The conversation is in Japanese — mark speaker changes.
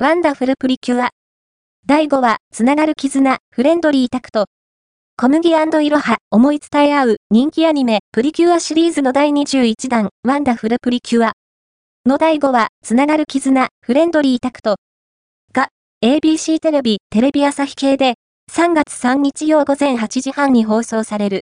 Speaker 1: ワンダフルプリキュア。第5話、つながる絆、フレンドリータクト。こむぎいろは、思い伝え合う、人気アニメ、プリキュアシリーズの第21弾、ワンダフルプリキュア。の第5話、つながる絆、フレンドリータクト。が、ABC テレビ、テレビ朝日系で、3月3日曜午前8時半に放送される。